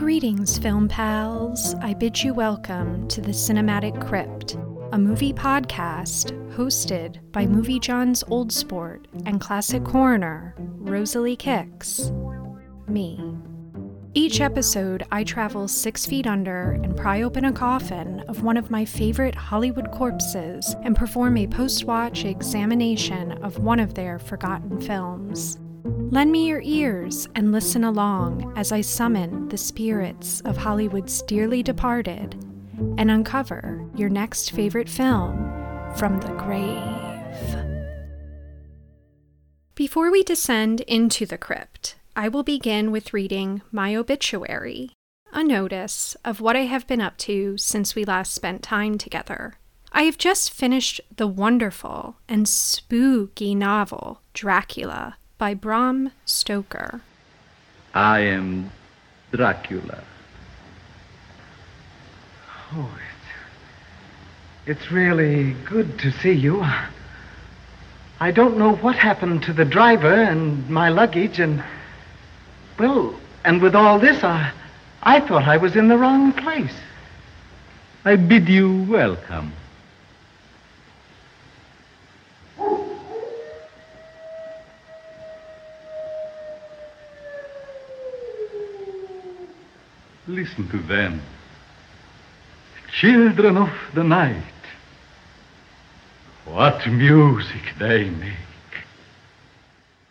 Greetings, film pals. I bid you welcome to the Cinematic Crypt, a movie podcast hosted by Movie Jawn's Old Sport and classic coroner, Rosalie Kicks. Me. Each episode, I travel six feet under and pry open a coffin of one of my favorite Hollywood corpses and perform a post watch examination of one of their forgotten films. Lend me your ears and listen along as I summon the spirits of Hollywood's dearly departed and uncover your next favorite film from the grave. Before we descend into the crypt, I will begin with reading my obituary, a notice of what I have been up to since we last spent time together. I have just finished the wonderful and spooky novel Dracula by Bram Stoker. I am Dracula. Oh, it's, it's really good to see you. I don't know what happened to the driver and my luggage, and. Well, and with all this, I, I thought I was in the wrong place. I bid you welcome. Listen to them. Children of the night. What music they make.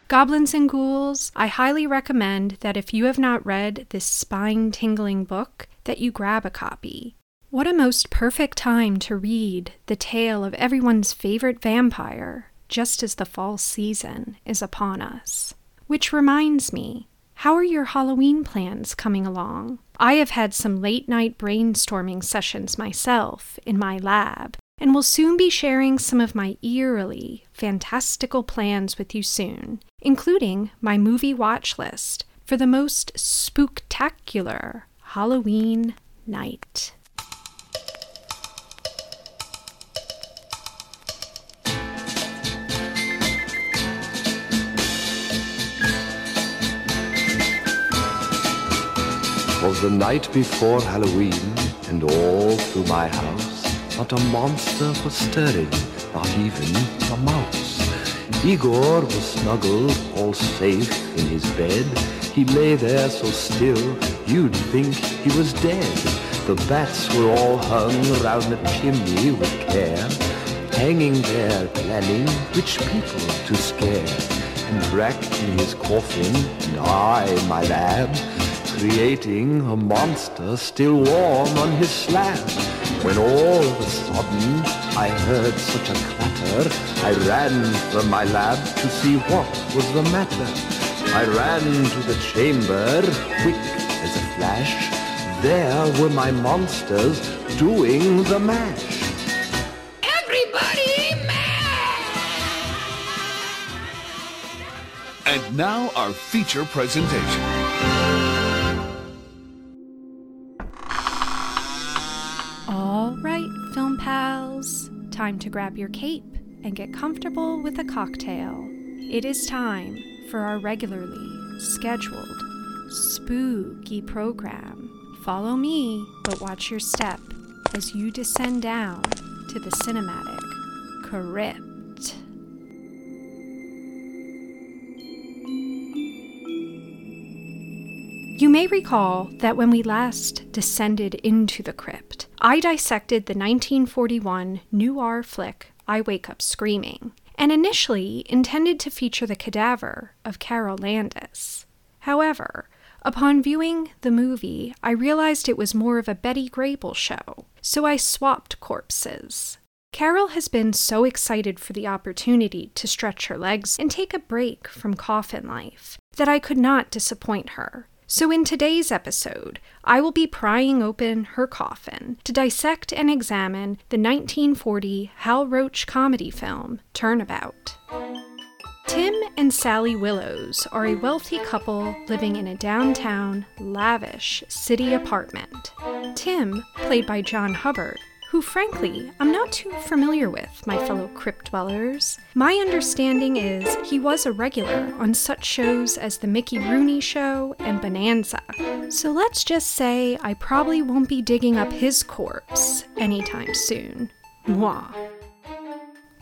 Goblins and Ghouls, I highly recommend that if you have not read this spine tingling book, that you grab a copy. What a most perfect time to read the tale of everyone's favorite vampire, just as the fall season is upon us. Which reminds me, how are your Halloween plans coming along? I have had some late night brainstorming sessions myself in my lab, and will soon be sharing some of my eerily fantastical plans with you soon, including my movie watch list for the most spooktacular Halloween night. Was the night before Halloween, and all through my house, not a monster was stirring, not even a mouse. Igor was snuggled, all safe in his bed. He lay there so still, you'd think he was dead. The bats were all hung round the chimney with care, hanging there planning which people to scare. And Drac in his coffin, and I my lab, creating a monster still warm on his slab. When all of a sudden I heard such a clatter, I ran from my lab to see what was the matter. I ran to the chamber, quick as a flash. There were my monsters doing the mash. Everybody And now our feature presentation. Time to grab your cape and get comfortable with a cocktail. It is time for our regularly scheduled spooky program. Follow me, but watch your step as you descend down to the cinematic crypt. You may recall that when we last descended into the crypt, I dissected the 1941 noir flick I Wake Up Screaming, and initially intended to feature the cadaver of Carole Landis. However, upon viewing the movie, I realized it was more of a Betty Grable show, so I swapped corpses. Carole has been so excited for the opportunity to stretch her legs and take a break from coffin life that I could not disappoint her. So, in today's episode, I will be prying open her coffin to dissect and examine the 1940 Hal Roach comedy film Turnabout. Tim and Sally Willows are a wealthy couple living in a downtown, lavish city apartment. Tim, played by John Hubbard, who frankly I'm not too familiar with, my fellow crypt dwellers. My understanding is he was a regular on such shows as The Mickey Rooney Show and Bonanza. So let's just say I probably won't be digging up his corpse anytime soon. Moi.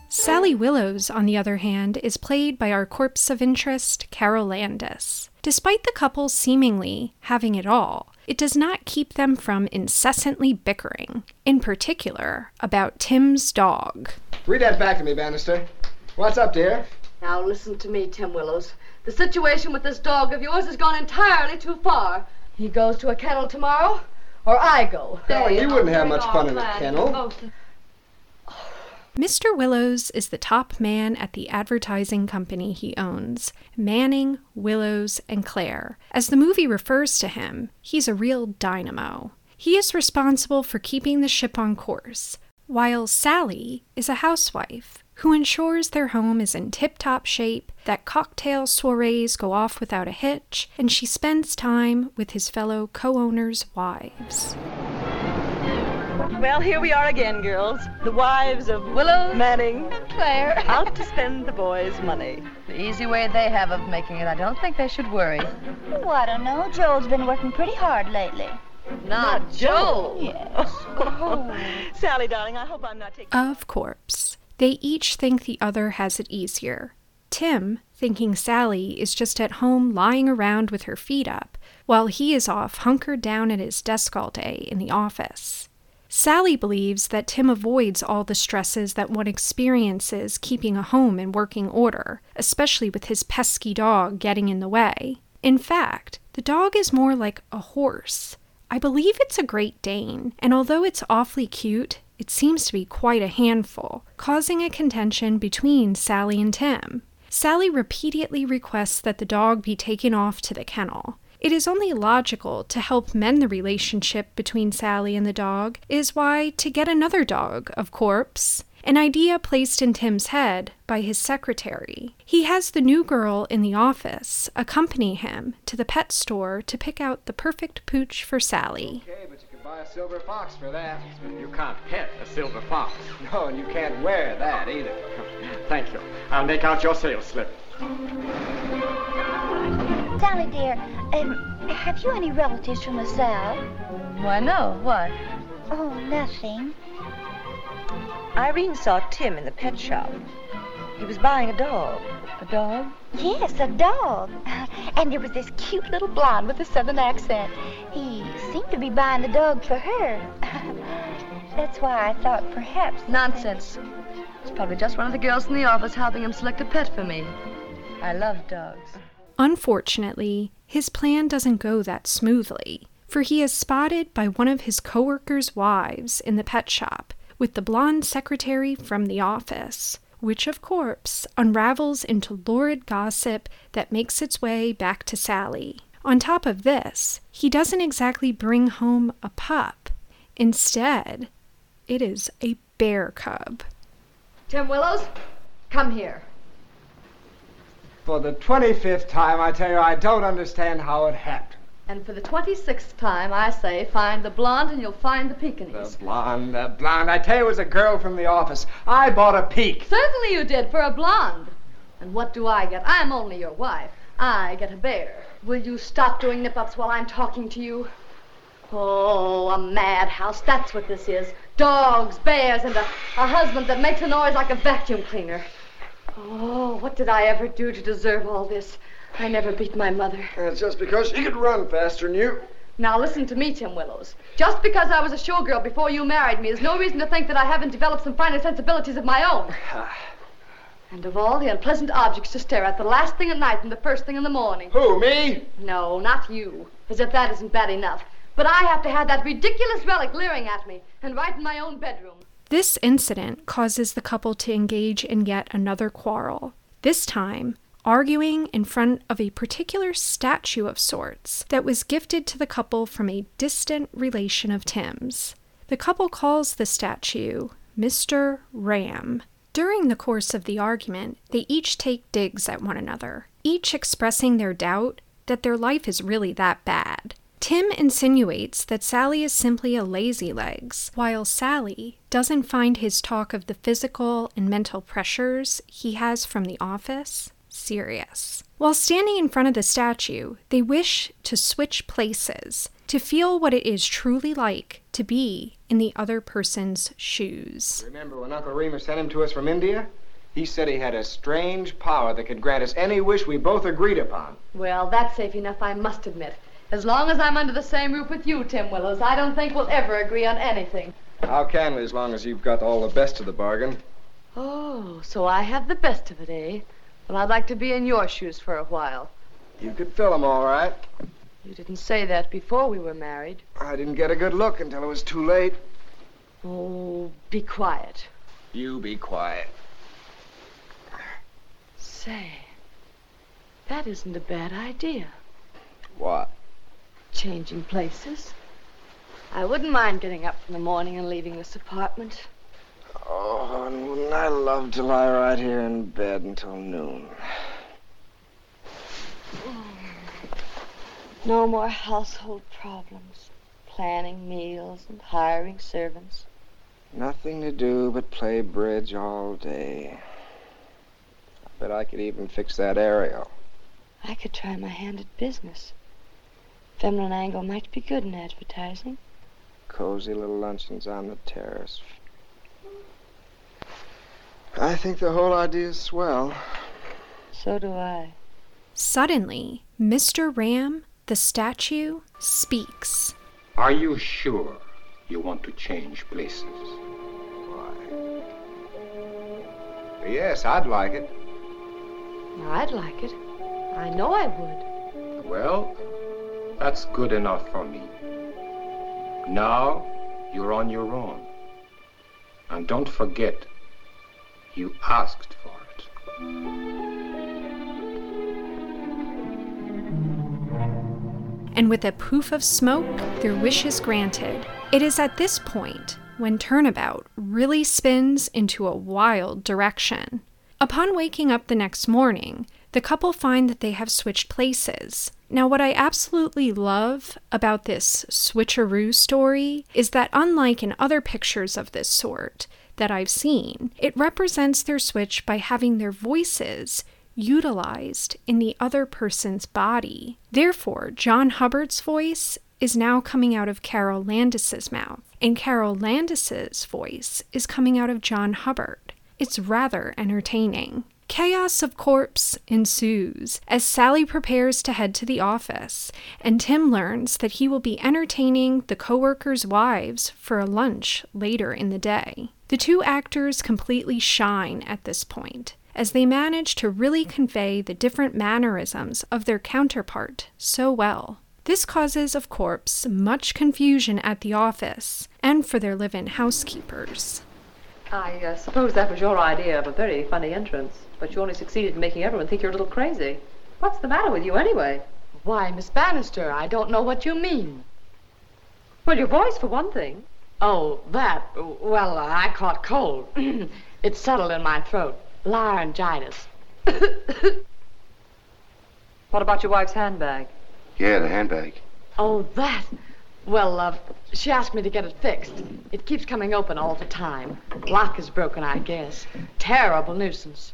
Sally Willows, on the other hand, is played by our corpse of interest, Carole Landis. Despite the couple seemingly having it all, it does not keep them from incessantly bickering, in particular about Tim's dog. Read that back to me, Bannister. What's up, dear? Now listen to me, Tim Willows. The situation with this dog of yours has gone entirely too far. He goes to a kennel tomorrow, or I go. Oh, you wouldn't have much fun in a kennel. Mr. Willows is the top man at the advertising company he owns, Manning, Willows, and Clare. As the movie refers to him, he's a real dynamo. He is responsible for keeping the ship on course, while Sally is a housewife who ensures their home is in tip top shape, that cocktail soirees go off without a hitch, and she spends time with his fellow co owners' wives. Well, here we are again, girls. The wives of Willow, Manning, and Claire. out to spend the boys' money. The easy way they have of making it, I don't think they should worry. Oh, I don't know. Joel's been working pretty hard lately. Not Joel. Yes. Sally, darling, I hope I'm not taking. Of course. They each think the other has it easier. Tim, thinking Sally is just at home lying around with her feet up, while he is off hunkered down at his desk all day in the office. Sally believes that Tim avoids all the stresses that one experiences keeping a home in working order, especially with his pesky dog getting in the way. In fact, the dog is more like a horse. I believe it's a Great Dane, and although it's awfully cute, it seems to be quite a handful, causing a contention between Sally and Tim. Sally repeatedly requests that the dog be taken off to the kennel. It is only logical to help mend the relationship between Sally and the dog, is why to get another dog, of course. An idea placed in Tim's head by his secretary. He has the new girl in the office accompany him to the pet store to pick out the perfect pooch for Sally. Okay, but you can buy a silver fox for that. You can't pet a silver fox. No, and you can't wear that either. Thank you. I'll make out your sales slip. Sally, dear, um, have you any relatives from the South? Why, no. What? Oh, nothing. Irene saw Tim in the pet shop. He was buying a dog. A dog? Yes, a dog. And there was this cute little blonde with a southern accent. He seemed to be buying the dog for her. That's why I thought perhaps. Nonsense. It's probably just one of the girls in the office helping him select a pet for me. I love dogs. Unfortunately, his plan doesn't go that smoothly, for he is spotted by one of his coworkers' wives in the pet shop with the blonde secretary from the office, which of course unravels into lurid gossip that makes its way back to Sally. On top of this, he doesn't exactly bring home a pup. Instead, it is a bear cub. Tim Willows, come here. For the 25th time, I tell you, I don't understand how it happened. And for the 26th time, I say, find the blonde and you'll find the The blonde, the blonde. I tell you, it was a girl from the office. I bought a peek. Certainly you did, for a blonde. And what do I get? I'm only your wife. I get a bear. Will you stop doing nip-ups while I'm talking to you? Oh, a madhouse. That's what this is. Dogs, bears, and a, a husband that makes a noise like a vacuum cleaner. Oh, what did I ever do to deserve all this? I never beat my mother. That's just because she could run faster than you. Now listen to me, Tim Willows. Just because I was a showgirl before you married me is no reason to think that I haven't developed some finer sensibilities of my own. And of all the unpleasant objects to stare at, the last thing at night and the first thing in the morning. Who, me? No, not you. As if that isn't bad enough. But I have to have that ridiculous relic leering at me, and right in my own bedroom. This incident causes the couple to engage in yet another quarrel, this time arguing in front of a particular statue of sorts that was gifted to the couple from a distant relation of Tim's. The couple calls the statue Mr. Ram. During the course of the argument, they each take digs at one another, each expressing their doubt that their life is really that bad. Tim insinuates that Sally is simply a lazy legs, while Sally doesn't find his talk of the physical and mental pressures he has from the office serious. While standing in front of the statue, they wish to switch places to feel what it is truly like to be in the other person's shoes. Remember when Uncle Remus sent him to us from India? He said he had a strange power that could grant us any wish we both agreed upon. Well, that's safe enough, I must admit. As long as I'm under the same roof with you, Tim Willows, I don't think we'll ever agree on anything. How can we as long as you've got all the best of the bargain? Oh, so I have the best of it, eh? Well, I'd like to be in your shoes for a while. You could fill 'em all right. You didn't say that before we were married. I didn't get a good look until it was too late. Oh, be quiet. You be quiet. Say, that isn't a bad idea. What? Changing places. I wouldn't mind getting up in the morning and leaving this apartment. Oh, and wouldn't I love to lie right here in bed until noon? No more household problems. Planning meals and hiring servants. Nothing to do but play bridge all day. I bet I could even fix that aerial. I could try my hand at business. Feminine angle might be good in advertising. Cozy little luncheons on the terrace. I think the whole idea is swell. So do I. Suddenly, Mr. Ram, the statue, speaks. Are you sure you want to change places? Why? Yes, I'd like it. I'd like it. I know I would. Well, that's good enough for me. Now, you're on your own. And don't forget, you asked for it. And with a poof of smoke, their wish is granted. It is at this point when Turnabout really spins into a wild direction. Upon waking up the next morning, the couple find that they have switched places. Now, what I absolutely love about this switcheroo story is that, unlike in other pictures of this sort that I've seen, it represents their switch by having their voices utilized in the other person's body. Therefore, John Hubbard's voice is now coming out of Carole Landis's mouth, and Carole Landis's voice is coming out of John Hubbard. It's rather entertaining. Chaos of corpse ensues as Sally prepares to head to the office, and Tim learns that he will be entertaining the coworkers' wives for a lunch later in the day. The two actors completely shine at this point, as they manage to really convey the different mannerisms of their counterpart so well. This causes, of course, much confusion at the office and for their live in housekeepers. I uh, suppose that was your idea of a very funny entrance, but you only succeeded in making everyone think you're a little crazy. What's the matter with you, anyway? Why, Miss Bannister, I don't know what you mean. Well, your voice, for one thing. Oh, that. Well, uh, I caught cold. it's settled in my throat. Laryngitis. What about your wife's handbag? Yeah, the handbag. Oh, that. Well, uh, she asked me to get it fixed. It keeps coming open all the time. Lock is broken, I guess. Terrible nuisance.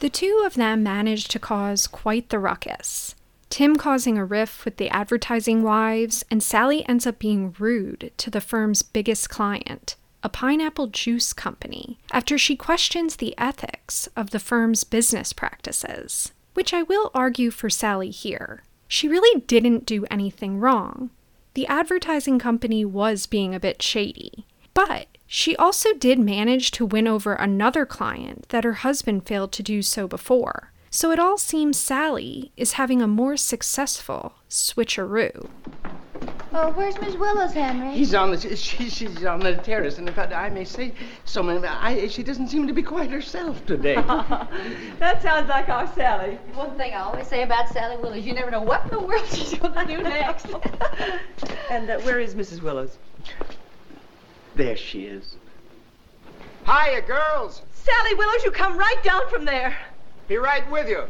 The two of them managed to cause quite the ruckus. Tim causing a riff with the advertising wives, and Sally ends up being rude to the firm's biggest client, a pineapple juice company, after she questions the ethics of the firm's business practices. Which I will argue for Sally here. She really didn't do anything wrong. The advertising company was being a bit shady. But she also did manage to win over another client that her husband failed to do so before. So it all seems Sally is having a more successful switcheroo. Oh, where's Miss Willows, Henry? He's on the she, she's on the terrace, and if I, I may say so, I, she doesn't seem to be quite herself today. that sounds like our Sally. One thing I always say about Sally Willows, you never know what in the world she's going to do next. and uh, where is Mrs. Willows? There she is. Hiya, girls. Sally Willows, you come right down from there. Be right with you.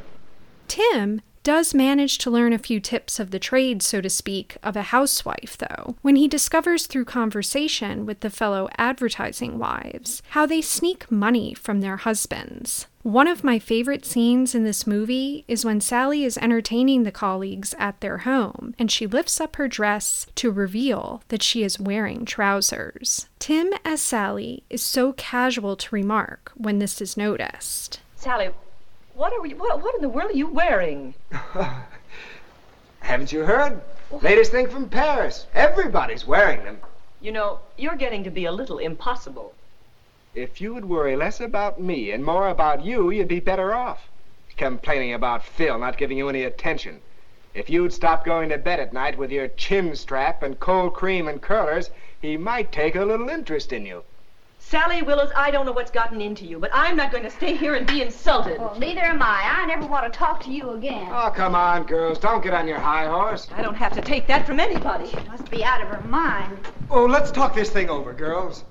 Tim does manage to learn a few tips of the trade, so to speak, of a housewife, though, when he discovers through conversation with the fellow advertising wives how they sneak money from their husbands. One of my favorite scenes in this movie is when Sally is entertaining the colleagues at their home and she lifts up her dress to reveal that she is wearing trousers. Tim, as Sally, is so casual to remark when this is noticed. Sally, what are we, what, what in the world are you wearing? Haven't you heard? Latest thing from Paris. Everybody's wearing them. You know, you're getting to be a little impossible. If you would worry less about me and more about you, you'd be better off. Complaining about Phil not giving you any attention. If you'd stop going to bed at night with your chin strap and cold cream and curlers, he might take a little interest in you. Sally Willows, I don't know what's gotten into you, but I'm not going to stay here and be insulted. Well, neither am I. I never want to talk to you again. Oh, come on, girls. Don't get on your high horse. I don't have to take that from anybody. She must be out of her mind. Oh, let's talk this thing over, girls.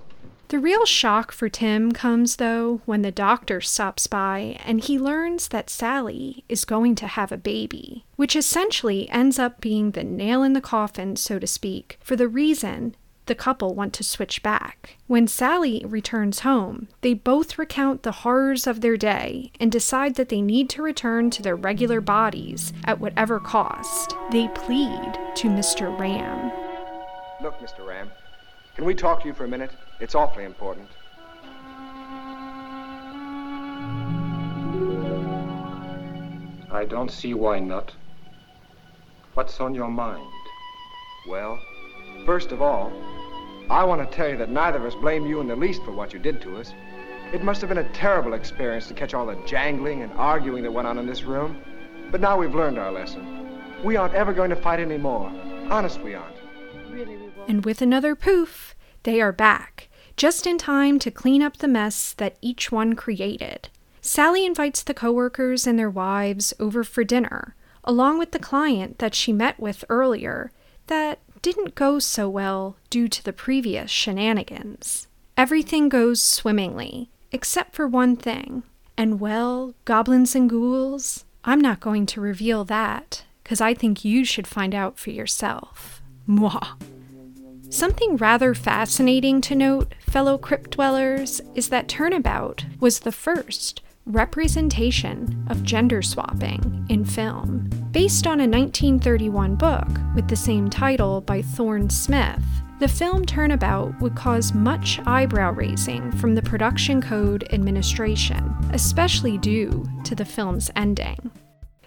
The real shock for Tim comes, though, when the doctor stops by and he learns that Sally is going to have a baby, which essentially ends up being the nail in the coffin, so to speak, for the reason the couple want to switch back. When Sally returns home, they both recount the horrors of their day and decide that they need to return to their regular bodies at whatever cost. They plead to Mr. Ram. Look, Mr. Ram, can we talk to you for a minute? It's awfully important. I don't see why not. What's on your mind? Well, first of all, I want to tell you that neither of us blame you in the least for what you did to us. It must have been a terrible experience to catch all the jangling and arguing that went on in this room. But now we've learned our lesson. We aren't ever going to fight anymore. Honest, we aren't. Really, we won't. And with another poof, they are back, just in time to clean up the mess that each one created. Sally invites the coworkers and their wives over for dinner, along with the client that she met with earlier that didn't go so well due to the previous shenanigans. Everything goes swimmingly, except for one thing. And well, goblins and ghouls, I'm not going to reveal that, because I think you should find out for yourself. Mwah. Something rather fascinating to note, fellow crypt dwellers, is that Turnabout was the first representation of gender swapping in film. Based on a 1931 book with the same title by Thorne Smith, the film Turnabout would cause much eyebrow raising from the Production Code Administration, especially due to the film's ending.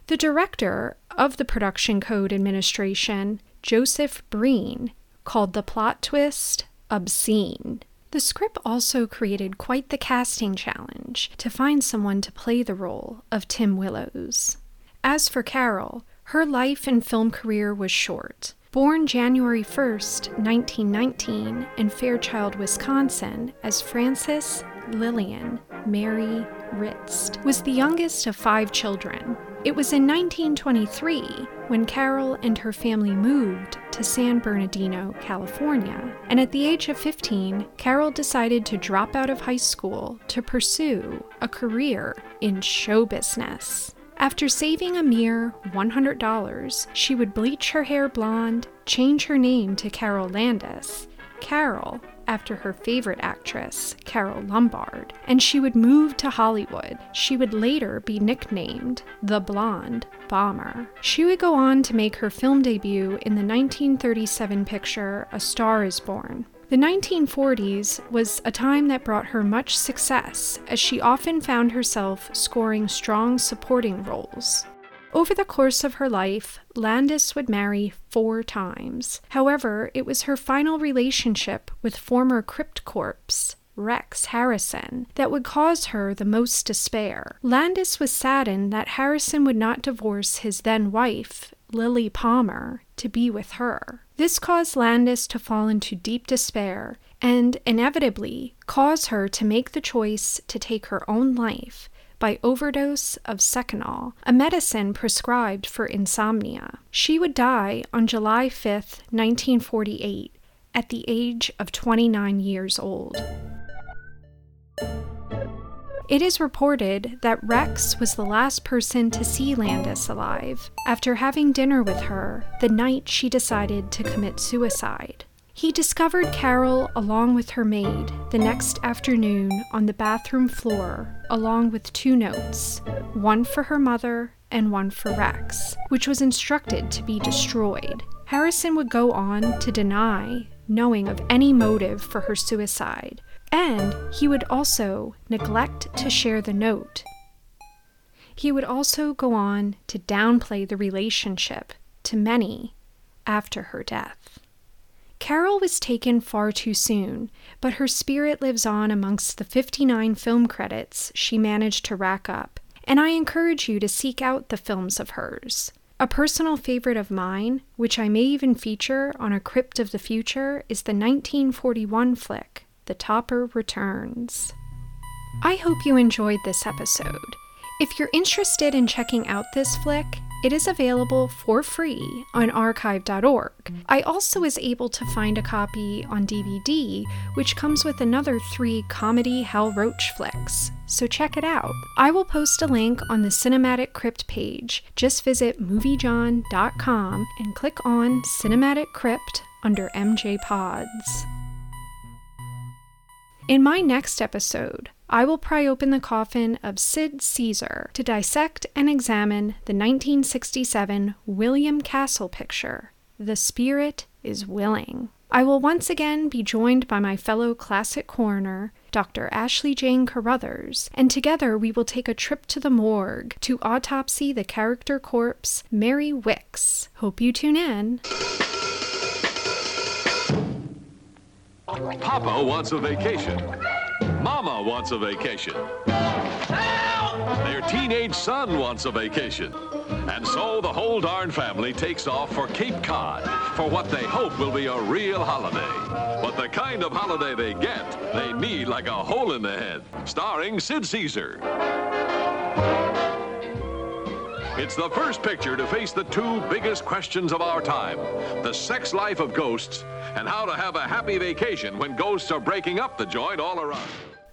The director of the Production Code Administration, Joseph Breen, called the plot twist obscene. The script also created quite the casting challenge to find someone to play the role of Tim Willows. As for Carole, her life and film career was short. Born January 1st, 1919, in Fairchild, Wisconsin, as Frances Lillian Mary Ridste, was the youngest of five children. It was in 1923 when Carole and her family moved to San Bernardino, California. And at the age of 15, Carol decided to drop out of high school to pursue a career in show business. After saving a mere $100, she would bleach her hair blonde, change her name to Carole Landis, Carol after her favorite actress, Carole Lombard, and she would move to Hollywood. She would later be nicknamed the Blonde Bomber. She would go on to make her film debut in the 1937 picture A Star is Born. The 1940s was a time that brought her much success, as she often found herself scoring strong supporting roles. Over the course of her life, Landis would marry four times. However, it was her final relationship with former Crypt Corpse, Rex Harrison, that would cause her the most despair. Landis was saddened that Harrison would not divorce his then wife, Lilli Palmer, to be with her. This caused Landis to fall into deep despair and inevitably cause her to make the choice to take her own life by overdose of Seconal, a medicine prescribed for insomnia. She would die on July 5, 1948, at the age of 29 years old. It is reported that Rex was the last person to see Landis alive after having dinner with her the night she decided to commit suicide. He discovered Carole along with her maid the next afternoon on the bathroom floor, along with two notes one for her mother and one for Rex, which was instructed to be destroyed. Harrison would go on to deny knowing of any motive for her suicide, and he would also neglect to share the note. He would also go on to downplay the relationship to many after her death. Carole was taken far too soon, but her spirit lives on amongst the 59 film credits she managed to rack up, and I encourage you to seek out the films of hers. A personal favorite of mine, which I may even feature on A Crypt of the Future, is the 1941 flick, The Topper Returns. I hope you enjoyed this episode. If you're interested in checking out this flick, it is available for free on archive.org. I also was able to find a copy on DVD, which comes with another three comedy Hal Roach flicks, so check it out. I will post a link on the Cinematic Crypt page. Just visit moviejawn.com and click on Cinematic Crypt under MJ Pods. In my next episode, I will pry open the coffin of Sid Caesar to dissect and examine the 1967 William Castle picture, The Spirit is Willing. I will once again be joined by my fellow classic coroner, Dr. Ashley Jane Carruthers, and together we will take a trip to the morgue to autopsy the character corpse Mary Wickes. Hope you tune in. Papa wants a vacation. Mama wants a vacation. Their teenage son wants a vacation. And so the whole darn family takes off for Cape Cod for what they hope will be a real holiday. But the kind of holiday they get, they need like a hole in the head. Starring Sid Caesar. It's the first picture to face the two biggest questions of our time the sex life of ghosts and how to have a happy vacation when ghosts are breaking up the joint all around.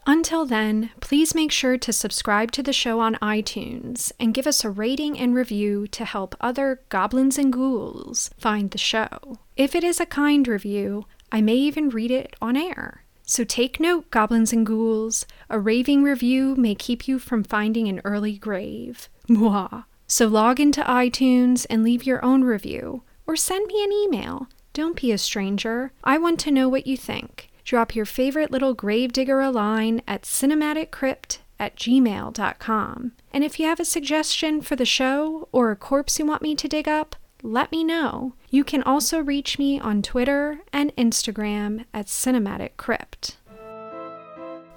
Until then, please make sure to subscribe to the show on iTunes and give us a rating and review to help other goblins and ghouls find the show. If it is a kind review, I may even read it on air. So take note, goblins and ghouls. A raving review may keep you from finding an early grave. Mwah. So log into iTunes and leave your own review, or send me an email. Don't be a stranger. I want to know what you think. Drop your favorite little gravedigger a line at cinematiccrypt at gmail.com. And if you have a suggestion for the show or a corpse you want me to dig up, let me know. You can also reach me on Twitter and Instagram at Cinematic Crypt.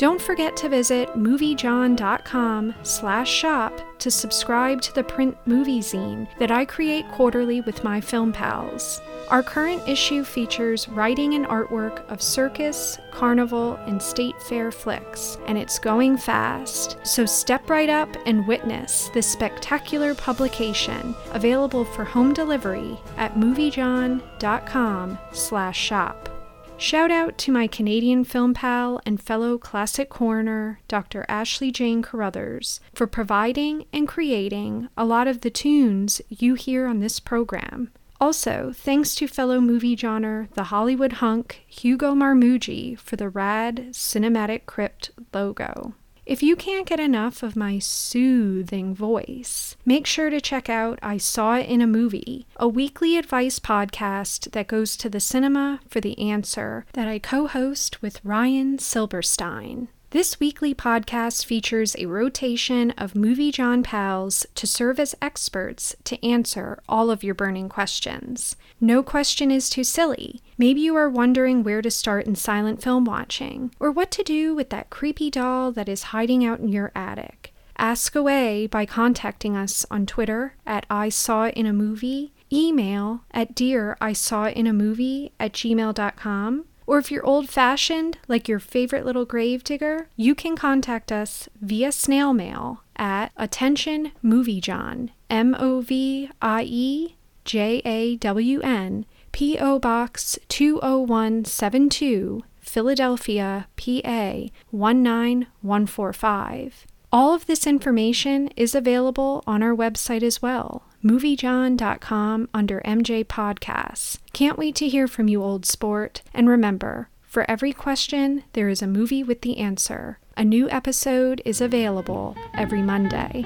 Don't forget to visit moviejawn.com slash shop to subscribe to the print movie zine that I create quarterly with my film pals. Our current issue features writing and artwork of circus, carnival, and state fair flicks, and it's going fast. So step right up and witness this spectacular publication available for home delivery at moviejawn.com slash shop. Shout out to my Canadian film pal and fellow classic coroner, Dr. Ashley Jane Carruthers, for providing and creating a lot of the tunes you hear on this program. Also, thanks to fellow movie genre The Hollywood Hunk, Hugo Marmuji, for the rad Cinematic Crypt logo. If you can't get enough of my soothing voice, make sure to check out I Saw It in a Movie, a weekly advice podcast that goes to the cinema for the answer that I co host with Ryan Silberstein. This weekly podcast features a rotation of Movie Jawn pals to serve as experts to answer all of your burning questions. No question is too silly. Maybe you are wondering where to start in silent film watching, or what to do with that creepy doll that is hiding out in your attic. Ask away by contacting us on Twitter at I Saw in a Movie, email at dear I Saw in a Movie at gmail.com, or if you're old fashioned, like your favorite little grave digger, you can contact us via snail mail at Attention Movie Jawn, M O V I E J A W N, P.O. Box 20172, Philadelphia, PA 19145. All of this information is available on our website as well, moviejawn.com under MJ Podcasts. Can't wait to hear from you, old sport. And remember, for every question, there is a movie with the answer. A new episode is available every Monday.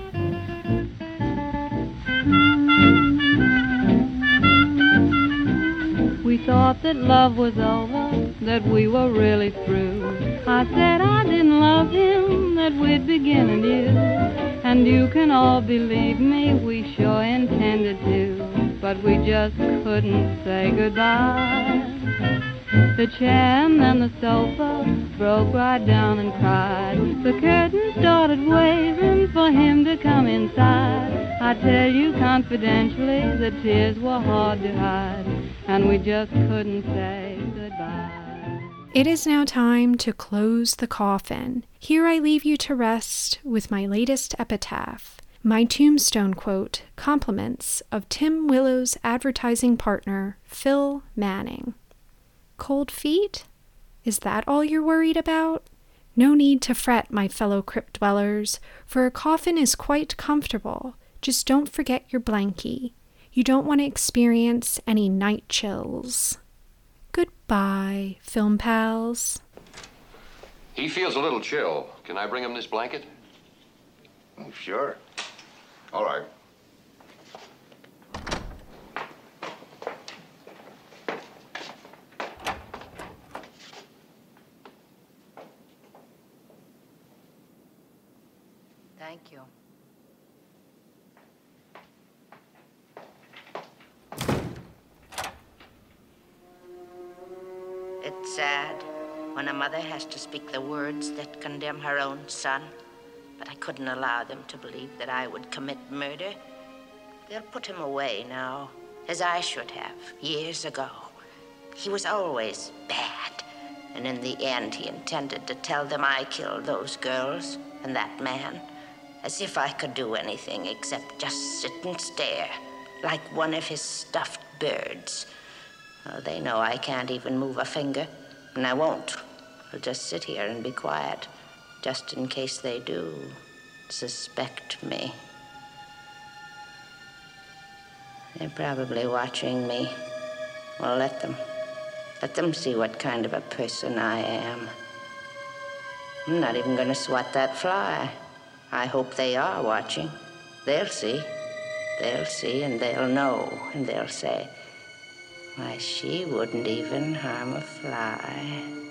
We thought that love was over, that we were really through. I said I didn't love him, that we'd begin anew. And you can all believe me, we sure intended to. But we just couldn't say goodbye. The chair and then the sofa broke right down and cried. The curtain started waving for him to come inside. I tell you confidentially, the tears were hard to hide, and we just couldn't say. It is now time to close the coffin. Here I leave you to rest with my latest epitaph. My tombstone quote compliments of Tim Willow's advertising partner, Phil Manning. Cold feet? Is that all you're worried about? No need to fret, my fellow crypt dwellers, for a coffin is quite comfortable. Just don't forget your blankie. You don't want to experience any night chills. Goodbye, film pals. He feels a little chill. Can I bring him this blanket? Oh, sure. All right. Has to speak the words that condemn her own son, but I couldn't allow them to believe that I would commit murder. They'll put him away now, as I should have years ago. He was always bad, and in the end, he intended to tell them I killed those girls and that man. As if I could do anything except just sit and stare, like one of his stuffed birds. They know I can't even move a finger, and I won't. I'll just sit here and be quiet, just in case they do suspect me. They're probably watching me. Well, let them. Let them see what kind of a person I am. I'm not even going to swat that fly. I hope they are watching. They'll see. They'll see and they'll know and they'll say, why, she wouldn't even harm a fly.